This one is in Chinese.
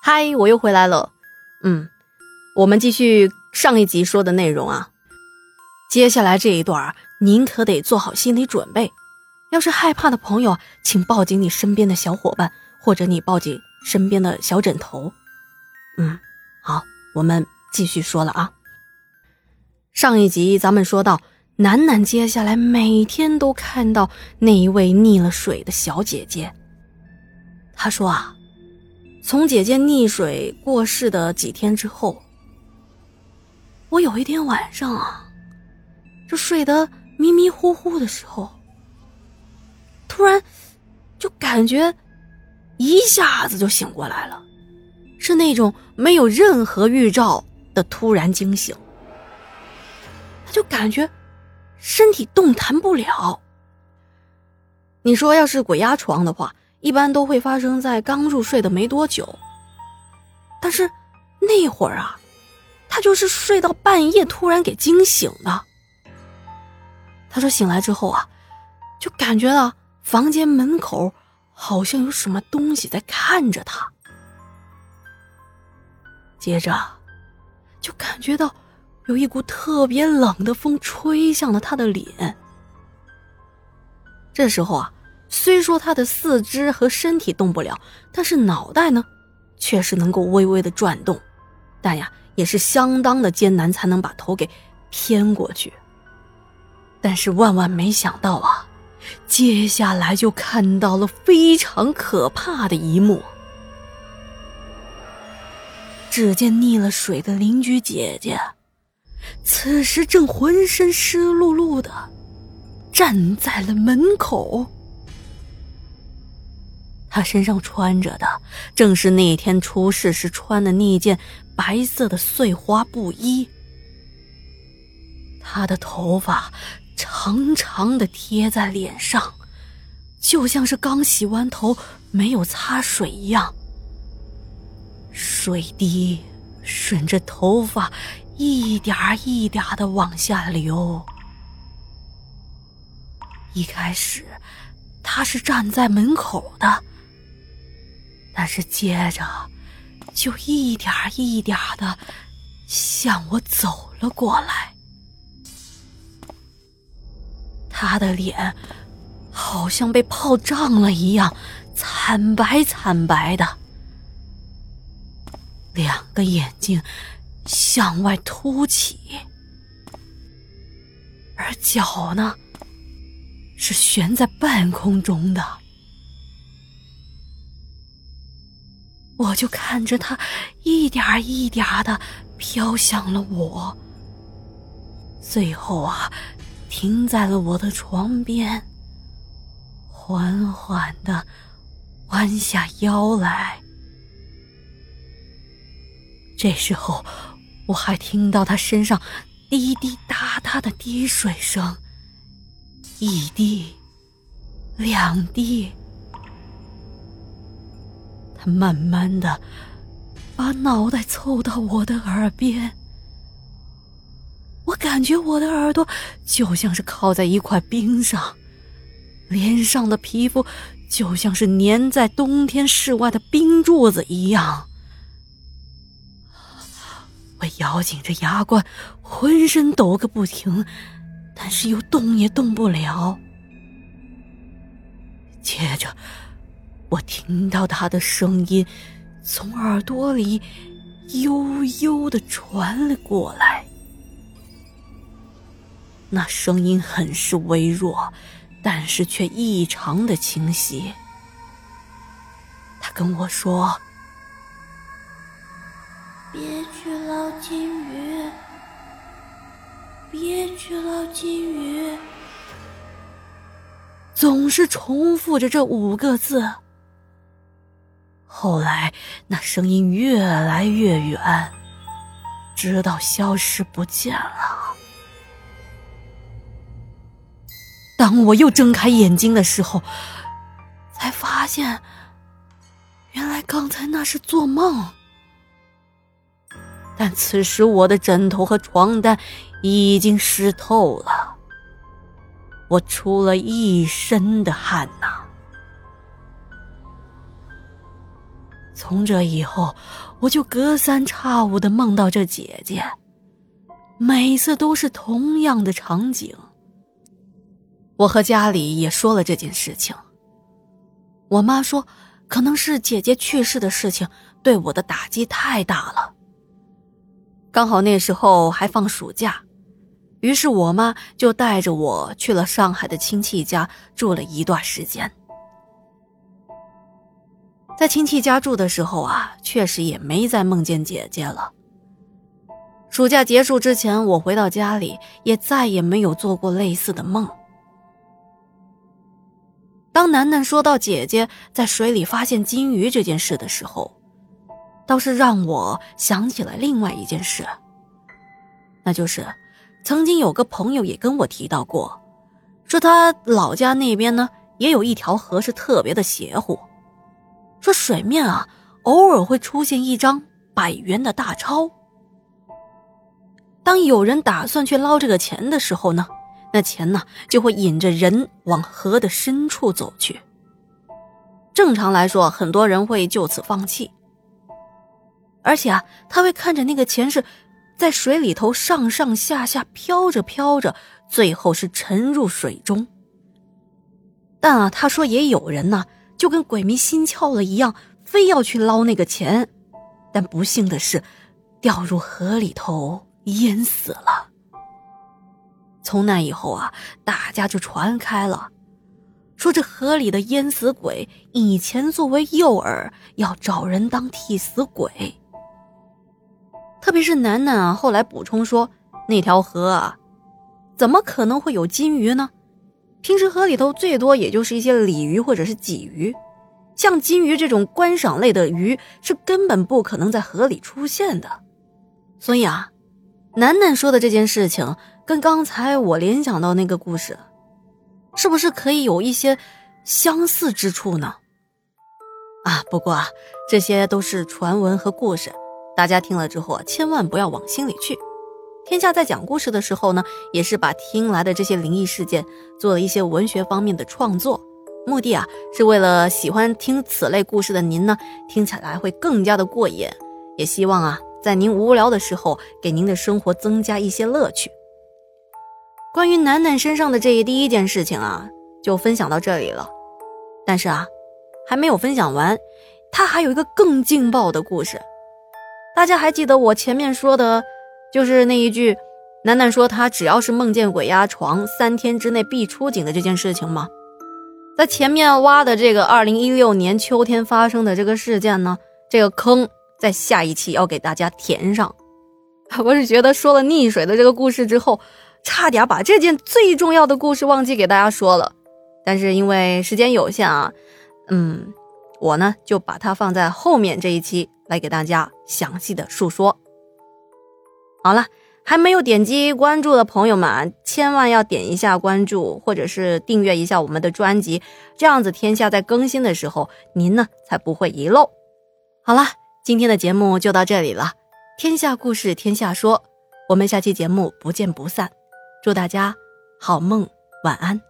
嗨，我又回来了。嗯，我们继续上一集说的内容啊。接下来这一段，您可得做好心理准备。要是害怕的朋友，请抱紧你身边的小伙伴，或者你抱紧身边的小枕头。嗯，好，我们继续说了啊。上一集咱们说到，楠楠接下来每天都看到那一位溺了水的小姐姐。她说啊。从姐姐溺水过世的几天之后，我有一天晚上啊，就睡得迷迷糊糊的时候，突然就感觉一下子就醒过来了，是那种没有任何预兆的突然惊醒。他就感觉身体动弹不了。你说要是鬼压床的话？一般都会发生在刚入睡的没多久，但是那会儿啊，他就是睡到半夜突然给惊醒的。他说醒来之后啊，就感觉到房间门口好像有什么东西在看着他，接着就感觉到有一股特别冷的风吹向了他的脸。这时候啊。虽说他的四肢和身体动不了，但是脑袋呢，却是能够微微的转动，但呀，也是相当的艰难才能把头给偏过去。但是万万没想到啊，接下来就看到了非常可怕的一幕。只见溺了水的邻居姐姐，此时正浑身湿漉漉的，站在了门口。他身上穿着的正是那天出事时穿的那件白色的碎花布衣。他的头发长长的贴在脸上，就像是刚洗完头没有擦水一样。水滴顺着头发一点一点的往下流。一开始，他是站在门口的。是接着，就一点一点的向我走了过来。他的脸好像被泡胀了一样，惨白惨白的，两个眼睛向外凸起，而脚呢，是悬在半空中的。我就看着他一点一点的飘向了我，最后啊，停在了我的床边，缓缓的弯下腰来。这时候，我还听到他身上滴滴答答的滴水声，一滴，两滴。慢慢的把脑袋凑到我的耳边，我感觉我的耳朵就像是靠在一块冰上，脸上的皮肤就像是粘在冬天室外的冰柱子一样。我咬紧着牙关，浑身抖个不停，但是又动也动不了。接着。我听到他的声音从耳朵里悠悠的传了过来，那声音很是微弱，但是却异常的清晰。他跟我说：“别去捞金鱼，别去捞金鱼。”总是重复着这五个字。后来，那声音越来越远，直到消失不见了。当我又睁开眼睛的时候，才发现，原来刚才那是做梦。但此时我的枕头和床单已经湿透了，我出了一身的汗呐。从这以后，我就隔三差五的梦到这姐姐，每次都是同样的场景。我和家里也说了这件事情。我妈说，可能是姐姐去世的事情对我的打击太大了。刚好那时候还放暑假，于是我妈就带着我去了上海的亲戚家住了一段时间。在亲戚家住的时候啊，确实也没再梦见姐姐了。暑假结束之前，我回到家里，也再也没有做过类似的梦。当楠楠说到姐姐在水里发现金鱼这件事的时候，倒是让我想起了另外一件事。那就是，曾经有个朋友也跟我提到过，说他老家那边呢，也有一条河是特别的邪乎。说水面啊，偶尔会出现一张百元的大钞。当有人打算去捞这个钱的时候呢，那钱呢就会引着人往河的深处走去。正常来说，很多人会就此放弃。而且啊，他会看着那个钱是在水里头上上下下飘着飘着，最后是沉入水中。但啊，他说也有人呢。就跟鬼迷心窍了一样，非要去捞那个钱，但不幸的是，掉入河里头淹死了。从那以后啊，大家就传开了，说这河里的淹死鬼以前作为诱饵，要找人当替死鬼。特别是楠楠啊，后来补充说，那条河啊，怎么可能会有金鱼呢？平时河里头最多也就是一些鲤鱼或者是鲫鱼，像金鱼这种观赏类的鱼是根本不可能在河里出现的。所以啊，楠楠说的这件事情跟刚才我联想到那个故事，是不是可以有一些相似之处呢？啊，不过啊，这些都是传闻和故事，大家听了之后千万不要往心里去。天下在讲故事的时候呢，也是把听来的这些灵异事件做了一些文学方面的创作，目的啊是为了喜欢听此类故事的您呢，听起来会更加的过瘾。也希望啊，在您无聊的时候，给您的生活增加一些乐趣。关于楠楠身上的这一第一件事情啊，就分享到这里了。但是啊，还没有分享完，他还有一个更劲爆的故事。大家还记得我前面说的？就是那一句，楠楠说他只要是梦见鬼压床，三天之内必出警的这件事情吗？在前面挖的这个二零一六年秋天发生的这个事件呢，这个坑在下一期要给大家填上。我是觉得说了溺水的这个故事之后，差点把这件最重要的故事忘记给大家说了，但是因为时间有限啊，嗯，我呢就把它放在后面这一期来给大家详细的述说。好了，还没有点击关注的朋友们，千万要点一下关注，或者是订阅一下我们的专辑，这样子天下在更新的时候，您呢才不会遗漏。好了，今天的节目就到这里了，天下故事天下说，我们下期节目不见不散，祝大家好梦晚安。